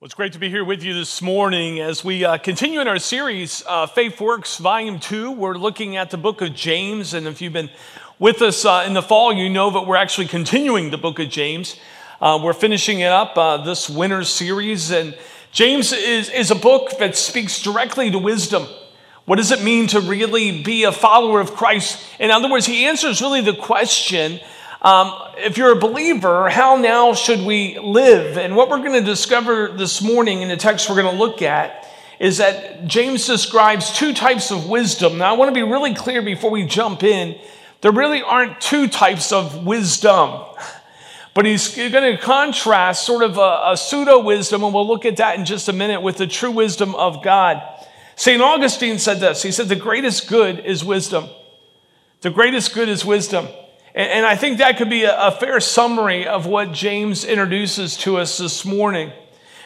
Well, it's great to be here with you this morning as we uh, continue in our series, uh, Faith Works Volume 2. We're looking at the book of James. And if you've been with us uh, in the fall, you know that we're actually continuing the book of James. Uh, we're finishing it up uh, this winter series. And James is, is a book that speaks directly to wisdom. What does it mean to really be a follower of Christ? In other words, he answers really the question um, if you're a believer, how now should we live? And what we're going to discover this morning in the text we're going to look at is that James describes two types of wisdom. Now, I want to be really clear before we jump in. There really aren't two types of wisdom, but he's going to contrast sort of a, a pseudo wisdom, and we'll look at that in just a minute, with the true wisdom of God. St. Augustine said this He said, The greatest good is wisdom. The greatest good is wisdom. And I think that could be a fair summary of what James introduces to us this morning.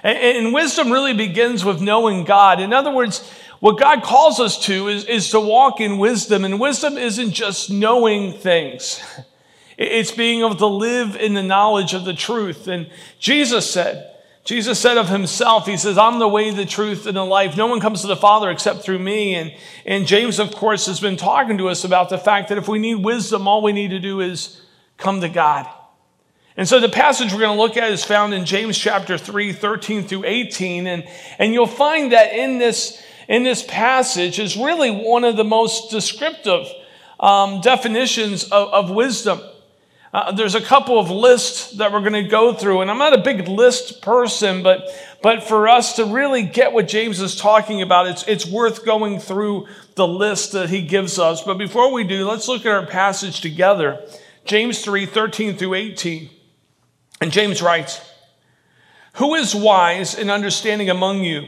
And wisdom really begins with knowing God. In other words, what God calls us to is, is to walk in wisdom. And wisdom isn't just knowing things, it's being able to live in the knowledge of the truth. And Jesus said, Jesus said of himself, He says, I'm the way, the truth, and the life. No one comes to the Father except through me. And, and James, of course, has been talking to us about the fact that if we need wisdom, all we need to do is come to God. And so the passage we're going to look at is found in James chapter 3, 13 through 18. And, and you'll find that in this, in this passage is really one of the most descriptive um, definitions of, of wisdom. Uh, there's a couple of lists that we're going to go through, and I'm not a big list person, but, but for us to really get what James is talking about, it's, it's worth going through the list that he gives us. But before we do, let's look at our passage together James 3 13 through 18. And James writes, Who is wise and understanding among you?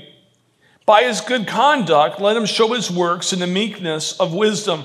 By his good conduct, let him show his works in the meekness of wisdom.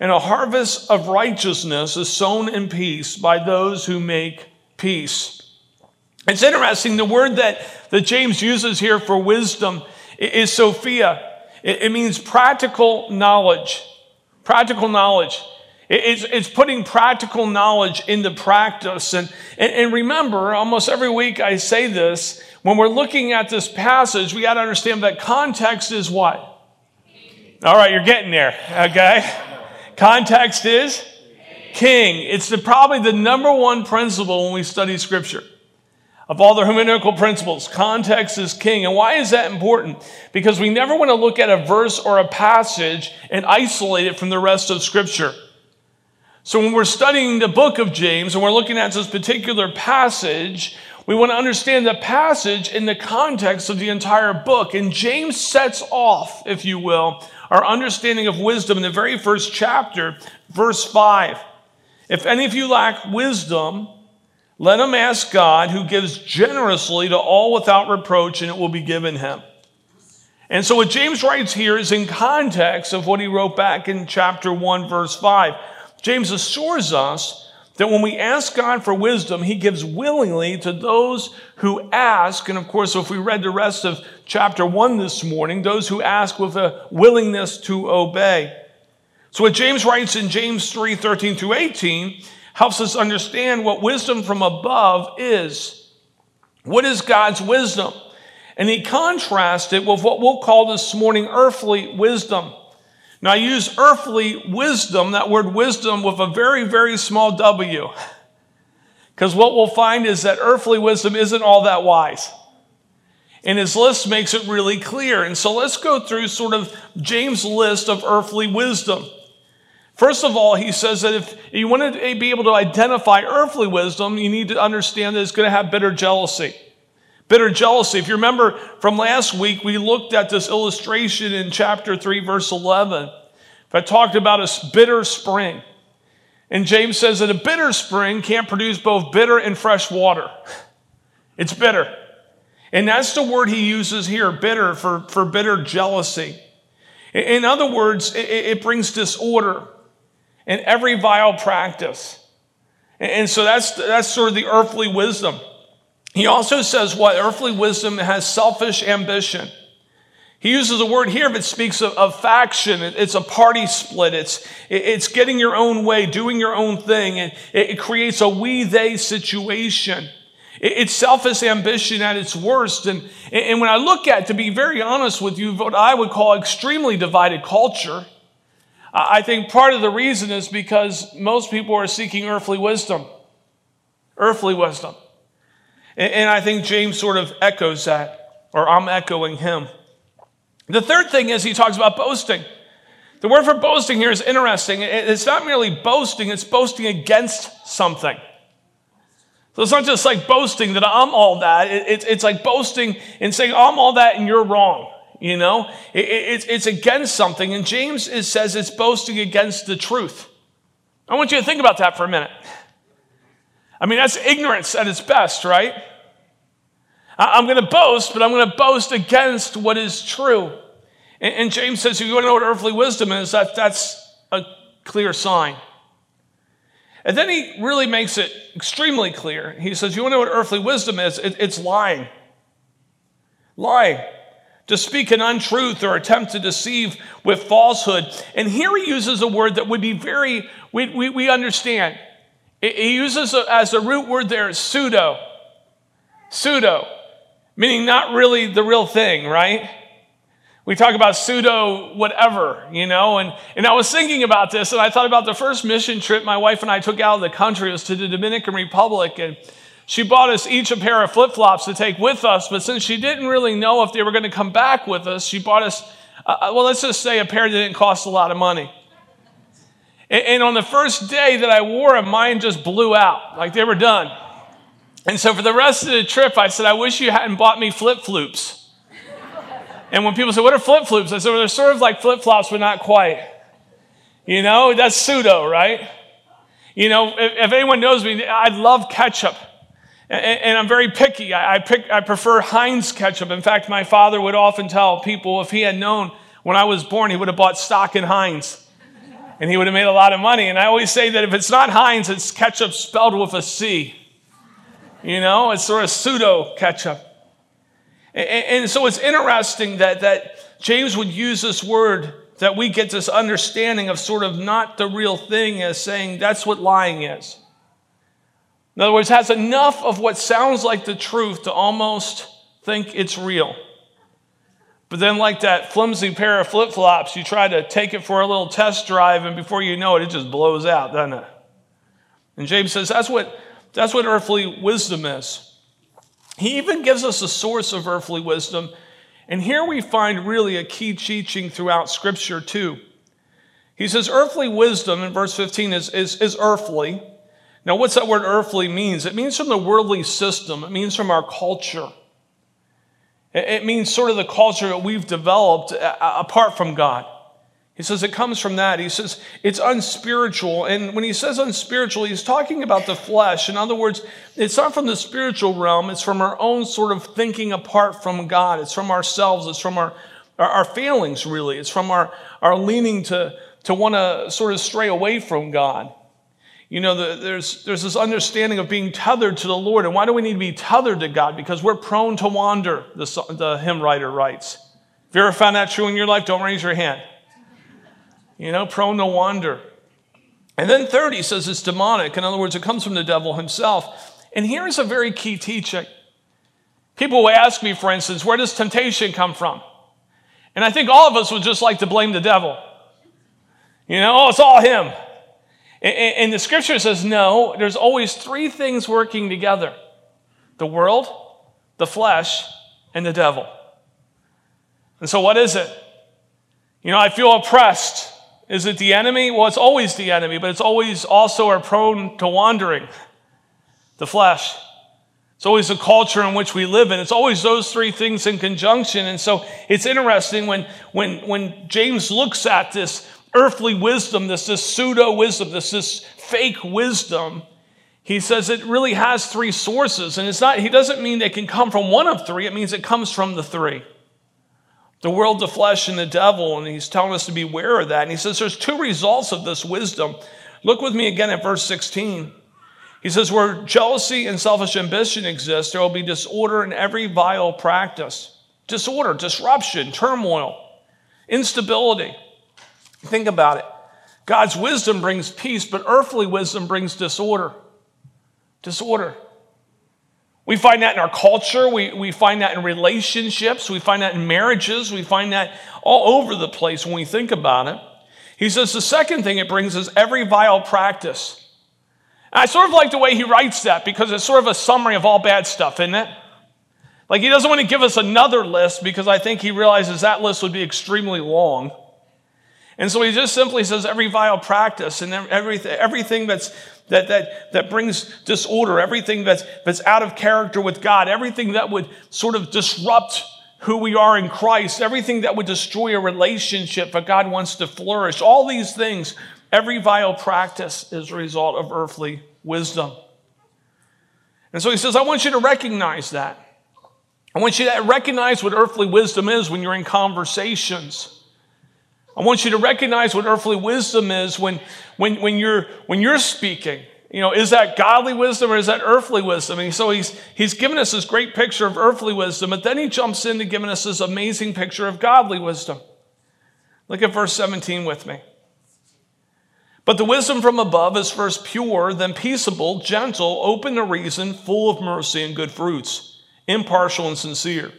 And a harvest of righteousness is sown in peace by those who make peace. It's interesting, the word that, that James uses here for wisdom is Sophia. It, it means practical knowledge. Practical knowledge. It's, it's putting practical knowledge into practice. And, and, and remember, almost every week I say this when we're looking at this passage, we got to understand that context is what? All right, you're getting there, okay? Context is king. It's the, probably the number one principle when we study scripture. Of all the hermeneutical principles, context is king. And why is that important? Because we never want to look at a verse or a passage and isolate it from the rest of scripture. So when we're studying the book of James and we're looking at this particular passage, we want to understand the passage in the context of the entire book. And James sets off, if you will, our understanding of wisdom in the very first chapter, verse 5. If any of you lack wisdom, let him ask God, who gives generously to all without reproach, and it will be given him. And so, what James writes here is in context of what he wrote back in chapter 1, verse 5. James assures us that when we ask God for wisdom, He gives willingly to those who ask. And of course, if we read the rest of chapter 1 this morning, those who ask with a willingness to obey. So, what James writes in James 3 13 through 18 helps us understand what wisdom from above is. What is God's wisdom? And he contrasts it with what we'll call this morning earthly wisdom. Now, I use earthly wisdom, that word wisdom, with a very, very small w. Because what we'll find is that earthly wisdom isn't all that wise. And his list makes it really clear. And so let's go through sort of James' list of earthly wisdom. First of all, he says that if you want to be able to identify earthly wisdom, you need to understand that it's going to have bitter jealousy. Bitter jealousy. If you remember from last week, we looked at this illustration in chapter 3, verse 11. If I talked about a bitter spring. And James says that a bitter spring can't produce both bitter and fresh water. It's bitter. And that's the word he uses here, bitter, for, for bitter jealousy. In other words, it, it brings disorder and every vile practice. And so that's, that's sort of the earthly wisdom. He also says what? Earthly wisdom has selfish ambition. He uses a word here that speaks of, of faction. It's a party split. It's, it's getting your own way, doing your own thing. And it, it creates a we they situation. It's selfish ambition at its worst. And, and when I look at, to be very honest with you, what I would call extremely divided culture, I think part of the reason is because most people are seeking earthly wisdom. Earthly wisdom. And I think James sort of echoes that, or I'm echoing him. The third thing is he talks about boasting. The word for boasting here is interesting. It's not merely boasting, it's boasting against something. So it's not just like boasting that I'm all that. It's like boasting and saying, I'm all that and you're wrong. You know, it's against something. And James says it's boasting against the truth. I want you to think about that for a minute. I mean, that's ignorance at its best, right? I'm going to boast, but I'm going to boast against what is true. And James says, if you want to know what earthly wisdom is, that, that's a clear sign. And then he really makes it extremely clear. He says, You want to know what earthly wisdom is? It, it's lying. Lying. To speak an untruth or attempt to deceive with falsehood. And here he uses a word that would be very, we, we, we understand. He uses a, as a root word there, pseudo. Pseudo, meaning not really the real thing, right? we talk about pseudo whatever, you know, and, and I was thinking about this and I thought about the first mission trip my wife and I took out of the country. It was to the Dominican Republic and she bought us each a pair of flip flops to take with us, but since she didn't really know if they were going to come back with us, she bought us, uh, uh, well, let's just say a pair that didn't cost a lot of money. And, and on the first day that I wore them, mine just blew out, like they were done. And so for the rest of the trip, I said, I wish you hadn't bought me flip flops. And when people say, What are flip flops? I said, Well, they're sort of like flip flops, but not quite. You know, that's pseudo, right? You know, if, if anyone knows me, I love ketchup. And, and I'm very picky. I, I, pick, I prefer Heinz ketchup. In fact, my father would often tell people if he had known when I was born, he would have bought stock in Heinz. And he would have made a lot of money. And I always say that if it's not Heinz, it's ketchup spelled with a C. You know, it's sort of pseudo ketchup. And, so it's interesting that, that James would use this word that we get this understanding of sort of not the real thing as saying that's what lying is. In other words, has enough of what sounds like the truth to almost think it's real. But then, like that flimsy pair of flip flops, you try to take it for a little test drive, and before you know it, it just blows out, doesn't it? And James says that's what, that's what earthly wisdom is. He even gives us a source of earthly wisdom. And here we find really a key teaching throughout Scripture, too. He says, earthly wisdom in verse 15 is, is, is earthly. Now, what's that word earthly means? It means from the worldly system, it means from our culture. It means sort of the culture that we've developed uh, uh, apart from God. He says it comes from that. He says it's unspiritual. And when he says unspiritual, he's talking about the flesh. In other words, it's not from the spiritual realm, it's from our own sort of thinking apart from God. It's from ourselves, it's from our, our, our feelings, really. It's from our, our leaning to, to want to sort of stray away from God. You know, the, there's, there's this understanding of being tethered to the Lord. And why do we need to be tethered to God? Because we're prone to wander, the, the hymn writer writes. If you ever found that true in your life, don't raise your hand you know, prone to wander. And then third, he says it's demonic. In other words, it comes from the devil himself. And here's a very key teaching. People will ask me, for instance, where does temptation come from? And I think all of us would just like to blame the devil. You know, oh, it's all him. And the scripture says, no, there's always three things working together the world, the flesh, and the devil. And so, what is it? You know, I feel oppressed. Is it the enemy? Well, it's always the enemy, but it's always also are prone to wandering. The flesh. It's always the culture in which we live in. It's always those three things in conjunction. And so it's interesting when, when, when James looks at this earthly wisdom, this, this pseudo wisdom, this, this fake wisdom, he says it really has three sources. And it's not, he doesn't mean they can come from one of three, it means it comes from the three the world, the flesh, and the devil. And he's telling us to beware of that. And he says there's two results of this wisdom. Look with me again at verse 16. He says, Where jealousy and selfish ambition exist, there will be disorder in every vile practice. Disorder, disruption, turmoil, instability. Think about it. God's wisdom brings peace, but earthly wisdom brings disorder. Disorder. We find that in our culture. We, we find that in relationships. We find that in marriages. We find that all over the place when we think about it. He says the second thing it brings is every vile practice. And I sort of like the way he writes that because it's sort of a summary of all bad stuff, isn't it? Like he doesn't want to give us another list because I think he realizes that list would be extremely long. And so he just simply says every vile practice and everything, everything that's, that, that, that brings disorder, everything that's, that's out of character with God, everything that would sort of disrupt who we are in Christ, everything that would destroy a relationship that God wants to flourish, all these things, every vile practice is a result of earthly wisdom. And so he says, I want you to recognize that. I want you to recognize what earthly wisdom is when you're in conversations. I want you to recognize what earthly wisdom is when, when, when, you're, when you're speaking. You know, is that godly wisdom or is that earthly wisdom? And so he's, he's given us this great picture of earthly wisdom, but then he jumps into giving us this amazing picture of godly wisdom. Look at verse 17 with me. But the wisdom from above is first pure, then peaceable, gentle, open to reason, full of mercy and good fruits, impartial and sincere.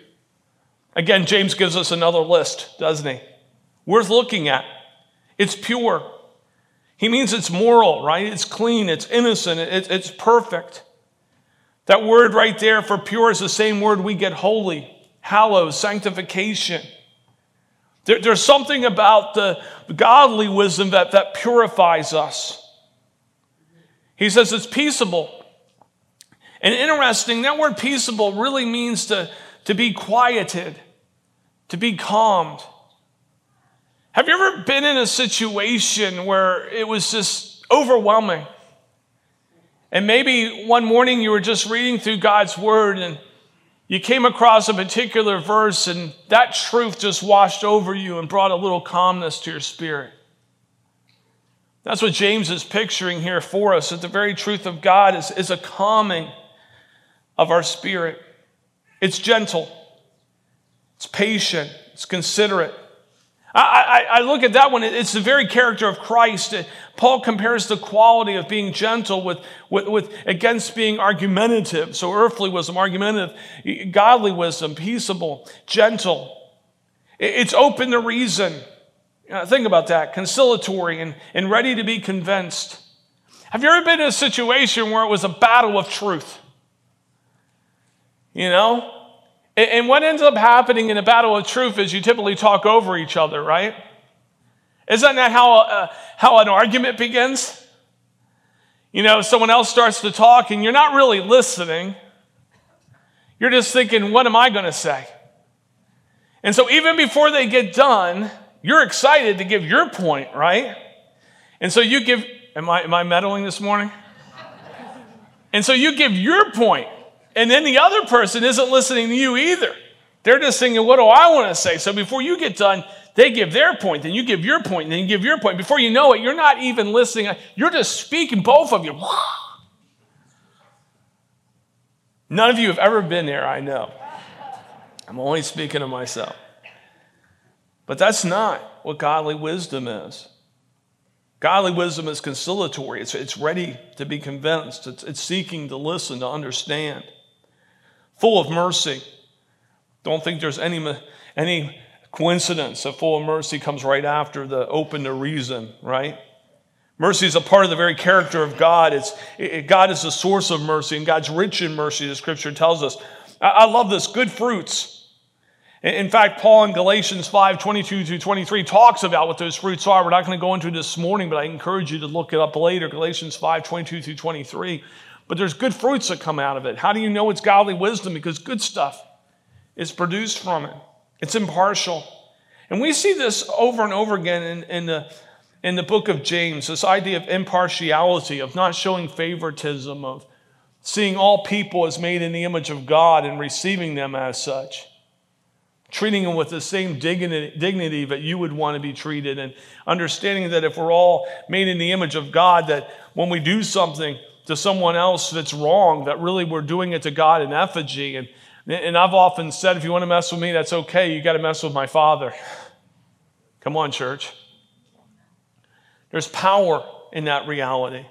Again, James gives us another list, doesn't he? Worth looking at. It's pure. He means it's moral, right? It's clean, it's innocent, it's, perfect. That word right there for pure is the same word we get holy, hallowed, sanctification. There, there's something about the godly wisdom that, that purifies us. He says it's peaceable. And interesting, that word peaceable really means to, to be quieted, to be calmed. Have you ever been in a situation where it was just overwhelming? And maybe one morning you were just reading through God's word and you came across a particular verse and that truth just washed over you and brought a little calmness to your spirit. That's what James is picturing here for us that the very truth of God is, is a calming of our spirit. It's gentle, it's patient, it's considerate. I, I, I, look at that one, it's the very character of Christ. Uh, Paul compares the quality of being gentle with, with, with against being argumentative. So earthly wisdom, argumentative, godly wisdom, peaceable, gentle. It's open to reason. Uh, think about that, conciliatory and, and ready to be convinced. Have you ever been in a situation where it was a battle of truth? You know, and what ends up happening in a battle of truth is you typically talk over each other, right? Isn't that how, uh, how an argument begins? You know, someone else starts to talk and you're not really listening. You're just thinking, what am I going to say? And so even before they get done, you're excited to give your point, right? And so you give, am I, am I meddling this morning? And so you give your point. And then the other person isn't listening to you either. They're just thinking, what do I want to say? So before you get done, they give their point, then you give your point, and then you give your point. Before you know it, you're not even listening. You're just speaking, both of you. None of you have ever been there, I know. I'm only speaking of myself. But that's not what godly wisdom is. Godly wisdom is conciliatory, it's, it's ready to be convinced, it's, it's seeking to listen, to understand full of mercy. Don't think there's any, any coincidence that full of mercy comes right after the open to reason, right? Mercy is a part of the very character of God. It's, it, God is the source of mercy, and God's rich in mercy, the scripture tells us. I, I love this good fruits. In fact, Paul in Galatians 5 22 to 23 talks about what those fruits are. We're not going to go into this morning, but I encourage you to look it up later. Galatians 5 22 through 23 but there's good fruits that come out of it. How do you know it's godly wisdom? Because good stuff is produced from it, it's impartial. And we see this over and over again in, in the in the book of James, this idea of impartiality, of not showing favoritism, of seeing all people as made in the image of God and receiving them as such, treating them with the same dignity, that you would want to be treated, and understanding that if we're all made in the image of God, that when we do something to someone else that's wrong, that really we're doing it to God in effigy. And, and I've often said, if you want to mess with me, that's okay. You got to mess with my Father. Come on, church. There's power in that reality.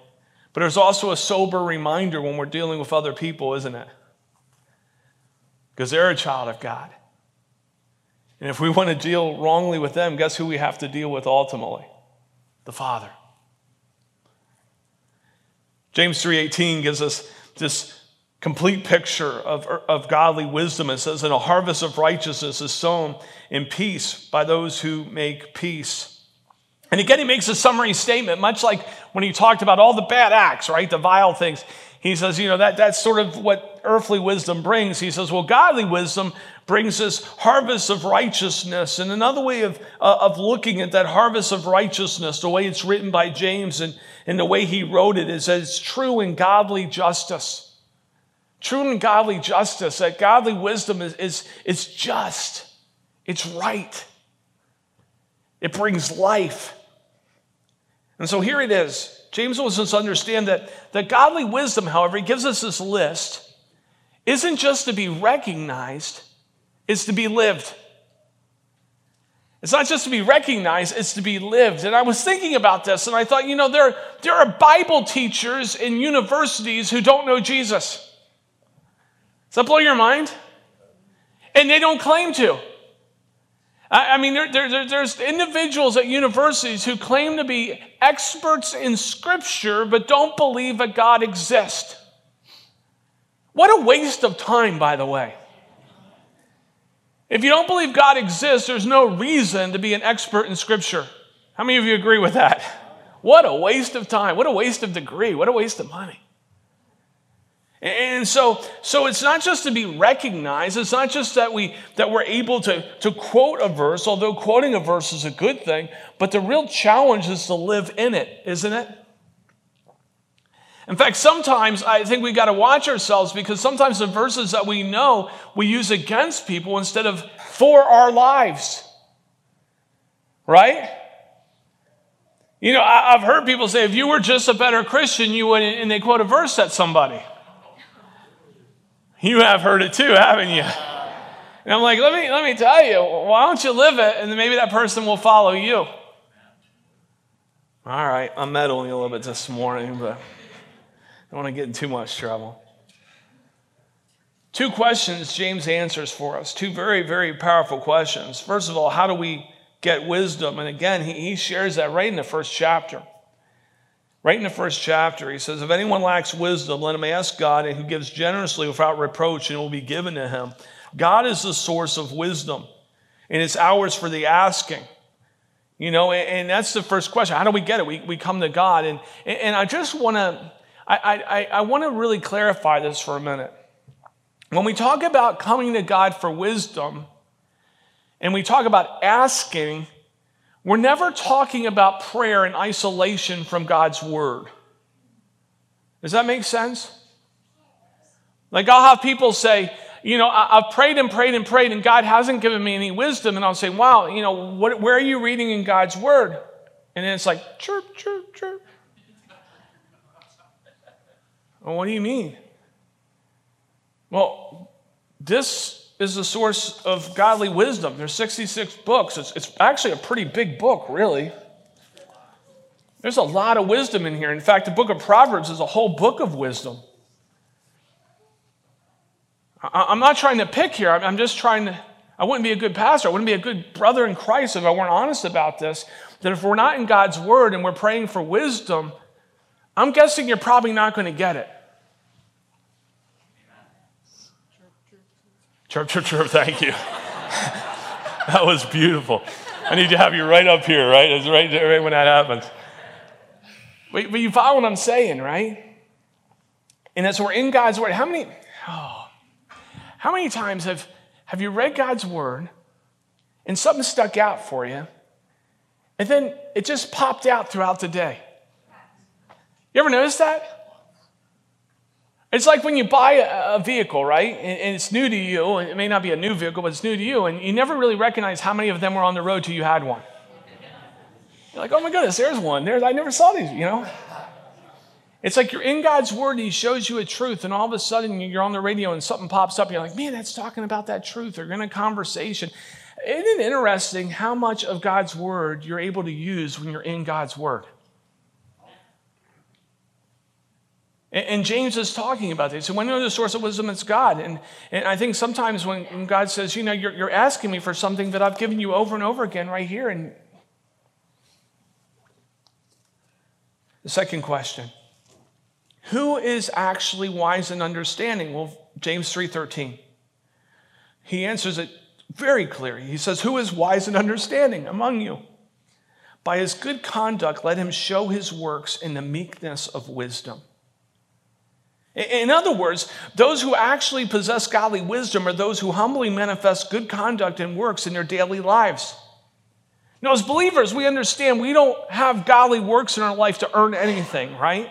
But there's also a sober reminder when we're dealing with other people, isn't it? Because they're a child of God. And if we want to deal wrongly with them, guess who we have to deal with ultimately? The Father. James 3:18 gives us this complete picture of, of godly wisdom. It says, "And a harvest of righteousness is sown in peace by those who make peace." And again, he makes a summary statement, much like when he talked about all the bad acts, right? The vile things. He says, you know, that, that's sort of what earthly wisdom brings. He says, well, godly wisdom brings us harvest of righteousness. And another way of, uh, of looking at that harvest of righteousness, the way it's written by James and, and the way he wrote it, is that it's true and godly justice. True and godly justice, that godly wisdom is, is, is just, it's right, it brings life. And so here it is. James wants us to understand that, that godly wisdom, however, he gives us this list, isn't just to be recognized, it's to be lived. It's not just to be recognized, it's to be lived. And I was thinking about this and I thought, you know, there, there are Bible teachers in universities who don't know Jesus. Does that blow your mind? And they don't claim to. I mean, there, there, there's individuals at universities who claim to be experts in Scripture but don't believe that God exists. What a waste of time, by the way. If you don't believe God exists, there's no reason to be an expert in Scripture. How many of you agree with that? What a waste of time. What a waste of degree. What a waste of money. And so, so it's not just to be recognized, it's not just that, we, that we're able to, to quote a verse, although quoting a verse is a good thing, but the real challenge is to live in it, isn't it? In fact, sometimes I think we got to watch ourselves because sometimes the verses that we know we use against people instead of for our lives. Right? You know, I've heard people say, if you were just a better Christian, you would, and they quote a verse at somebody. You have heard it too, haven't you? And I'm like, let me, let me tell you, why don't you live it and then maybe that person will follow you? All right, I'm meddling a little bit this morning, but I don't want to get in too much trouble. Two questions James answers for us, two very, very powerful questions. First of all, how do we get wisdom? And again, he, he shares that right in the first chapter. Right in the first chapter, he says, If anyone lacks wisdom, let him ask God, and who gives generously without reproach, and it will be given to him. God is the source of wisdom, and it's ours for the asking. You know, and, that's the first question. How do we get it? We, we come to God. And, and I just want to, I, I, I want to really clarify this for a minute. When we talk about coming to God for wisdom, and we talk about asking, we're never talking about prayer in isolation from God's word. Does that make sense? Like, I'll have people say, you know, I've prayed and prayed and prayed, and God hasn't given me any wisdom. And I'll say, wow, you know, what, where are you reading in God's word? And then it's like, chirp, chirp, chirp. Well, what do you mean? Well, this is the source of godly wisdom. There's 66 books. It's, it's actually a pretty big book, really. There's a lot of wisdom in here. In fact, the book of Proverbs is a whole book of wisdom. I, am not trying to pick here. I'm just trying to. I wouldn't be a good pastor. I wouldn't be a good brother in Christ if I weren't honest about this. That if we're not in God's word and we're praying for wisdom, I'm guessing you're probably not going to get it. Chirp, chirp, chirp, thank you. that was beautiful. I need to have you right up here, right? It's right, right when that happens. But, but you follow what I'm saying, right? And as we're in God's word, how many, oh, how many times have, have you read God's word and something stuck out for you? And then it just popped out throughout the day. You ever notice that? It's like when you buy a, vehicle, right? And, it's new to you. It may not be a new vehicle, but it's new to you. And you never really recognize how many of them were on the road till you had one. You're like, oh my goodness, there's one. There's, I never saw these, you know? It's like you're in God's word and He shows you a truth, and all of a sudden you're on the radio and something pops up. You're like, man, that's talking about that truth. Or you're in a conversation. Isn't it interesting how much of God's word you're able to use when you're in God's word? And James is talking about this. So when you're the source of wisdom, it's God. And, and I think sometimes when God says, you know, you're, you're asking me for something that I've given you over and over again right here. And the second question who is actually wise and understanding? Well, James 3:13. He answers it very clearly. He says, "Who is wise and understanding among you? By his good conduct let him show his works in the meekness of wisdom." In other words, those who actually possess godly wisdom are those who humbly manifest good conduct and works in their daily lives. Now, as believers, we understand we don't have godly works in our life to earn anything, right?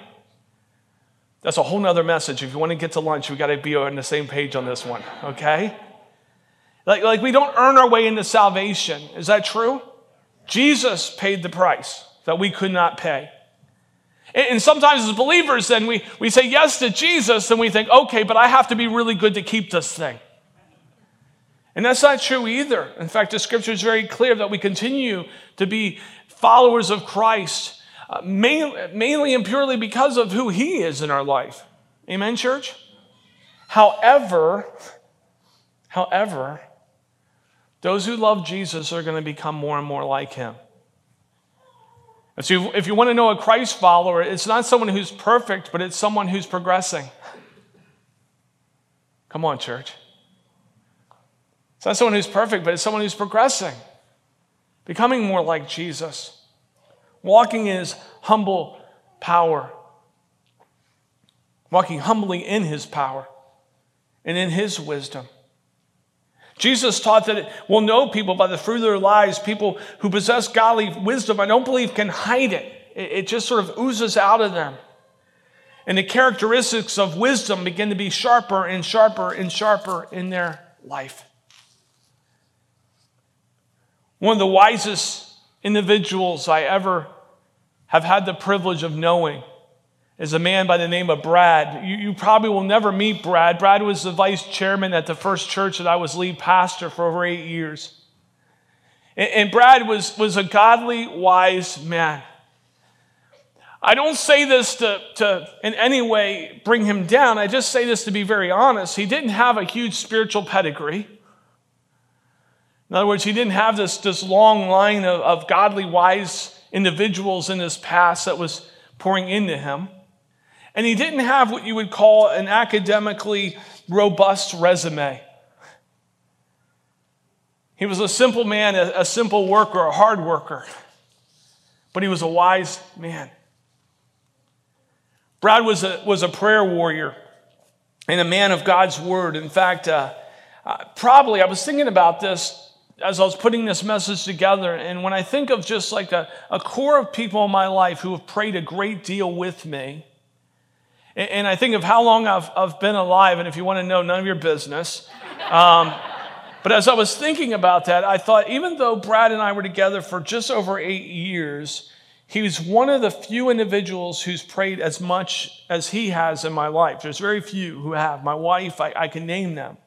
That's a whole nother message. If you want to get to lunch, we got to be on the same page on this one, okay? Like, like we don't earn our way into salvation. Is that true? Jesus paid the price that we could not pay. And sometimes as believers, then we, we say yes to Jesus, and we think, okay, but I have to be really good to keep this thing. And that's not true either. In fact, the scripture is very clear that we continue to be followers of Christ uh, mainly, mainly and purely because of who He is in our life. Amen, church? However, however, those who love Jesus are going to become more and more like Him. And so, if you want to know a Christ follower, it's not someone who's perfect, but it's someone who's progressing. Come on, church. It's not someone who's perfect, but it's someone who's progressing, becoming more like Jesus walking in his humble power, walking humbly in his power and in his wisdom. Jesus taught that we'll know people by the fruit of their lives. People who possess godly wisdom, I don't believe can hide it. It just sort of oozes out of them. And the characteristics of wisdom begin to be sharper and sharper and sharper in their life. One of the wisest individuals I ever have had the privilege of knowing is a man by the name of Brad. You, you, probably will never meet Brad. Brad was the vice chairman at the first church that I was lead pastor for over eight years. And, and Brad was, was a godly, wise man. I don't say this to, to in any way bring him down. I just say this to be very honest. He didn't have a huge spiritual pedigree. In other words, he didn't have this, this long line of, of godly, wise individuals in his past that was pouring into him. And he didn't have what you would call an academically robust resume. He was a simple man, a, simple worker, a hard worker, but he was a wise man. Brad was a, was a prayer warrior and a man of God's word. In fact, uh, uh, probably, I was thinking about this as I was putting this message together, and when I think of just like a, a core of people in my life who have prayed a great deal with me, and, I think of how long I've, I've been alive, and if you want to know, none of your business. Um, but as I was thinking about that, I thought even though Brad and I were together for just over eight years, he was one of the few individuals who's prayed as much as he has in my life. There's very few who have. My wife, I, I can name them.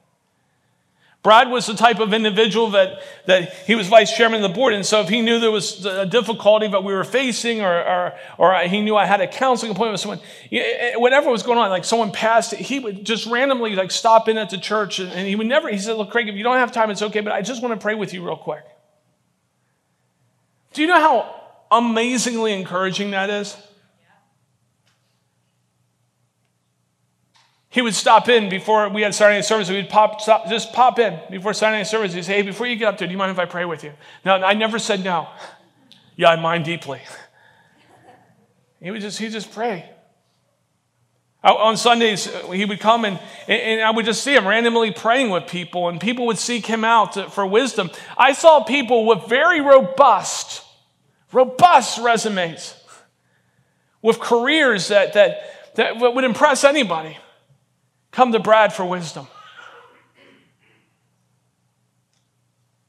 Brad was the type of individual that, that he was vice chairman of the board. And so if he knew there was a difficulty that we were facing, or, or, or he knew I had a counseling appointment with someone, eh, eh, whatever was going on, like someone passed, he would just randomly like stop in at the church. And, and he would never, he said, look, Craig, if you don't have time, it's okay, but I just want to pray with you real quick. Do you know how amazingly encouraging that is? He would stop in before we had night service. Would pop, stop, just pop in before night service. He'd say, Hey, before you get up there, do you mind if I pray with you? No, I never said no. Yeah, I mind deeply. He would just, he'd just pray. On Sundays, uh, he would come and, and I would just see him randomly praying with people, and people would seek him out uh, for wisdom. I saw people with very robust, robust resumes with careers that, that, that would impress anybody. Come to Brad for wisdom.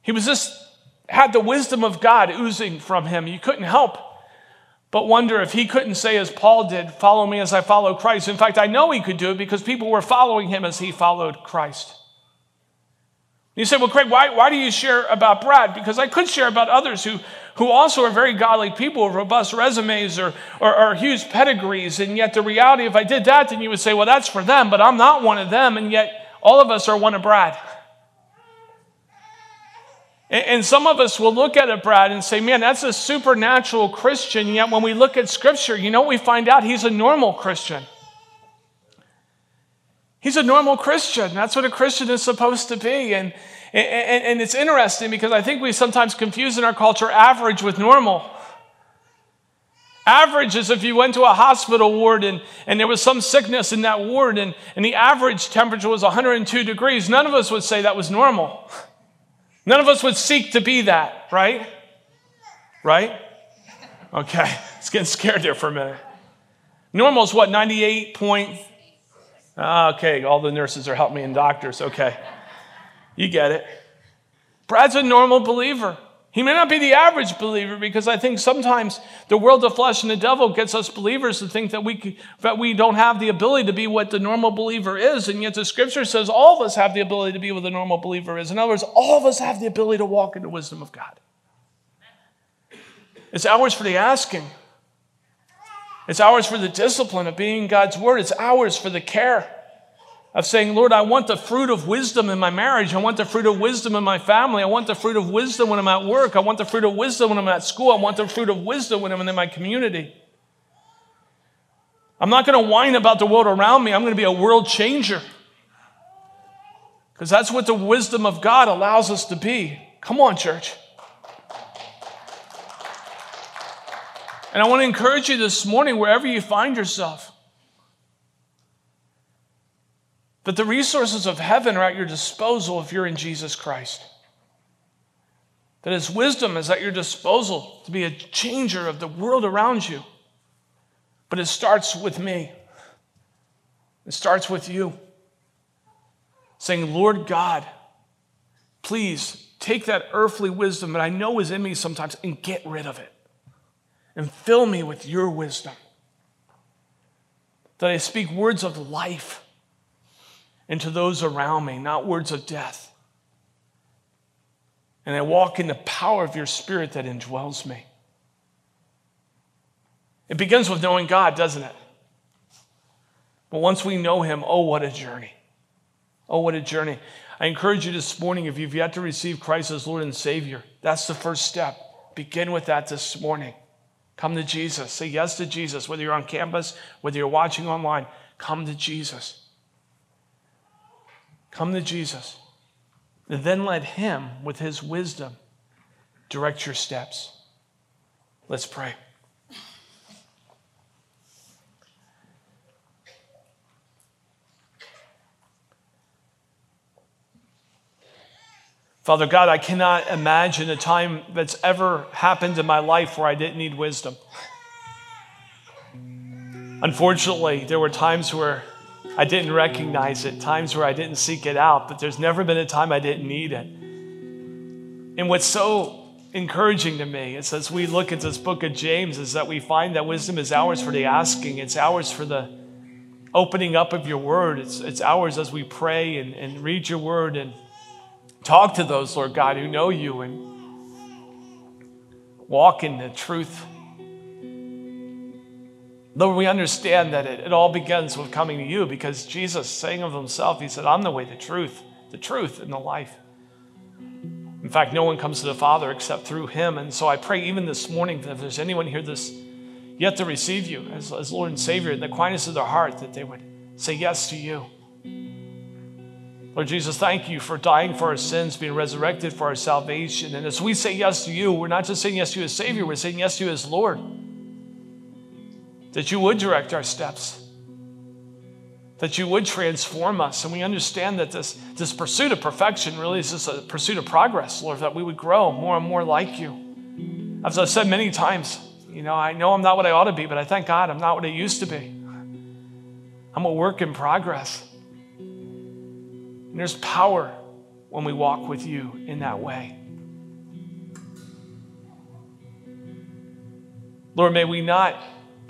He was just had the wisdom of God oozing from him. You couldn't help but wonder if he couldn't say, as Paul did, follow me as I follow Christ. In fact, I know he could do it because people were following him as he followed Christ. You say, well, Craig, why, why do you share about Brad? Because I could share about others who, who also are very godly people with robust resumes or, or, or huge pedigrees. And yet, the reality, if I did that, then you would say, well, that's for them, but I'm not one of them. And yet, all of us are one of Brad. And some of us will look at it, Brad, and say, man, that's a supernatural Christian. Yet when we look at Scripture, you know, we find out he's a normal Christian. He's a normal Christian. That's what a Christian is supposed to be. And, and, it's interesting because I think we sometimes confuse in our culture average with normal. Average is if you went to a hospital ward and, and there was some sickness in that ward and, and the average temperature was 102 degrees. None of us would say that was normal. None of us would seek to be that, right? Right? Okay, it's getting scared there for a minute. Normal is what, 98 point? Ah, okay, all the nurses are helping me and doctors. Okay, you get it. Brad's a normal believer. He may not be the average believer because I think sometimes the world of flesh and the devil gets us believers to think that we, that we don't have the ability to be what the normal believer is. And yet the scripture says all of us have the ability to be what the normal believer is. In other words, all of us have the ability to walk in the wisdom of God. It's ours for the asking. It's ours for the discipline of being God's word. It's ours for the care of saying, Lord, I want the fruit of wisdom in my marriage. I want the fruit of wisdom in my family. I want the fruit of wisdom when I'm at work. I want the fruit of wisdom when I'm at school. I want the fruit of wisdom when I'm in my community. I'm not going to whine about the world around me. I'm going to be a world changer. Because that's what the wisdom of God allows us to be. Come on, church. And I want to encourage you this morning, wherever you find yourself, But the resources of heaven are at your disposal if you're in Jesus Christ. That His wisdom is at your disposal to be a changer of the world around you. But it starts with me, it starts with you. Saying, Lord God, please take that earthly wisdom that I know is in me sometimes and get rid of it. And fill me with your wisdom. That I speak words of life and to those around me, not words of death. And I walk in the power of your spirit that indwells me. It begins with knowing God, doesn't it? But once we know Him, oh, what a journey. Oh, what a journey. I encourage you this morning, if you've yet to receive Christ as Lord and Savior, that's the first step. Begin with that this morning. Come to Jesus. Say yes to Jesus, whether you're on campus, whether you're watching online. Come to Jesus. Come to Jesus. And then let Him, with His wisdom, direct your steps. Let's pray. Father God, I cannot imagine a time that's ever happened in my life where I didn't need wisdom. Unfortunately, there were times where I didn't recognize it, times where I didn't seek it out, but there's never been a time I didn't need it. And what's so encouraging to me is as we look at this book of James, is that we find that wisdom is ours for the asking, it's ours for the opening up of your word, it's, it's ours as we pray and, and read your word and talk to those, Lord God, who know you and walk in the truth Lord, we understand that it, it all begins with coming to you because Jesus, saying of himself, he said, I'm the way, the truth, the truth, and the life. In fact, no one comes to the Father except through him. And so I pray even this morning that if there's anyone here this yet to receive you as, as Lord and Savior, in the quietness of their heart, that they would say yes to you. Lord Jesus, thank you for dying for our sins, being resurrected for our salvation. And as we say yes to you, we're not just saying yes to you as Savior, we're saying yes to you as Lord that you would direct our steps, that you would transform us. And we understand that this, this pursuit of perfection really is just a pursuit of progress, Lord, that we would grow more and more like you. As I've said many times, you know, I know I'm not what I ought to be, but I thank God I'm not what I used to be. I'm a work in progress. And there's power when we walk with you in that way. Lord, may we not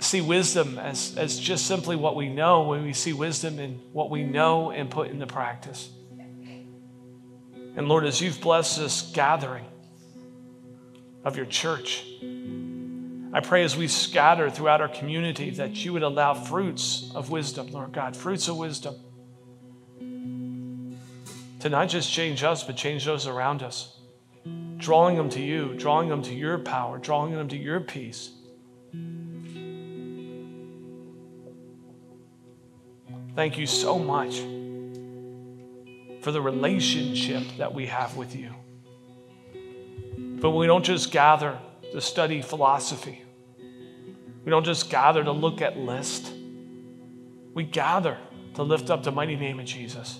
see wisdom as, as just simply what we know when we see wisdom in what we know and put into practice. And Lord, as you've blessed this gathering of your church, I pray as we scatter throughout our community that you would allow fruits of wisdom, Lord God, fruits of wisdom to not just change us, but change those around us, drawing them to you, drawing them to your power, drawing them to your peace. Thank you so much for the relationship that we have with you. But we don't just gather to study philosophy, we don't just gather to look at list. We gather to lift up the mighty name of Jesus.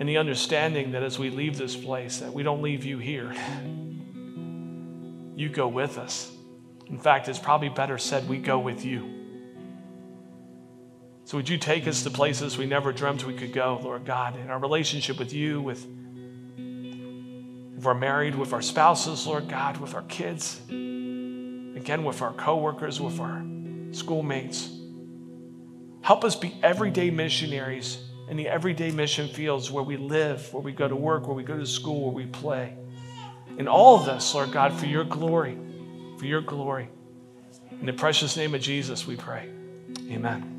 And the understanding that as we leave this place, that we don't leave you here. You go with us. In fact, it's probably better said, we go with you. So, would you take us to places we never dreamt we could go, Lord God, in our relationship with you, with if we're married, with our spouses, Lord God, with our kids, again, with our coworkers, with our schoolmates. Help us be everyday missionaries in the everyday mission fields where we live, where we go to work, where we go to school, where we play. In all of this, Lord God, for your glory, for your glory. In the precious name of Jesus, we pray. Amen.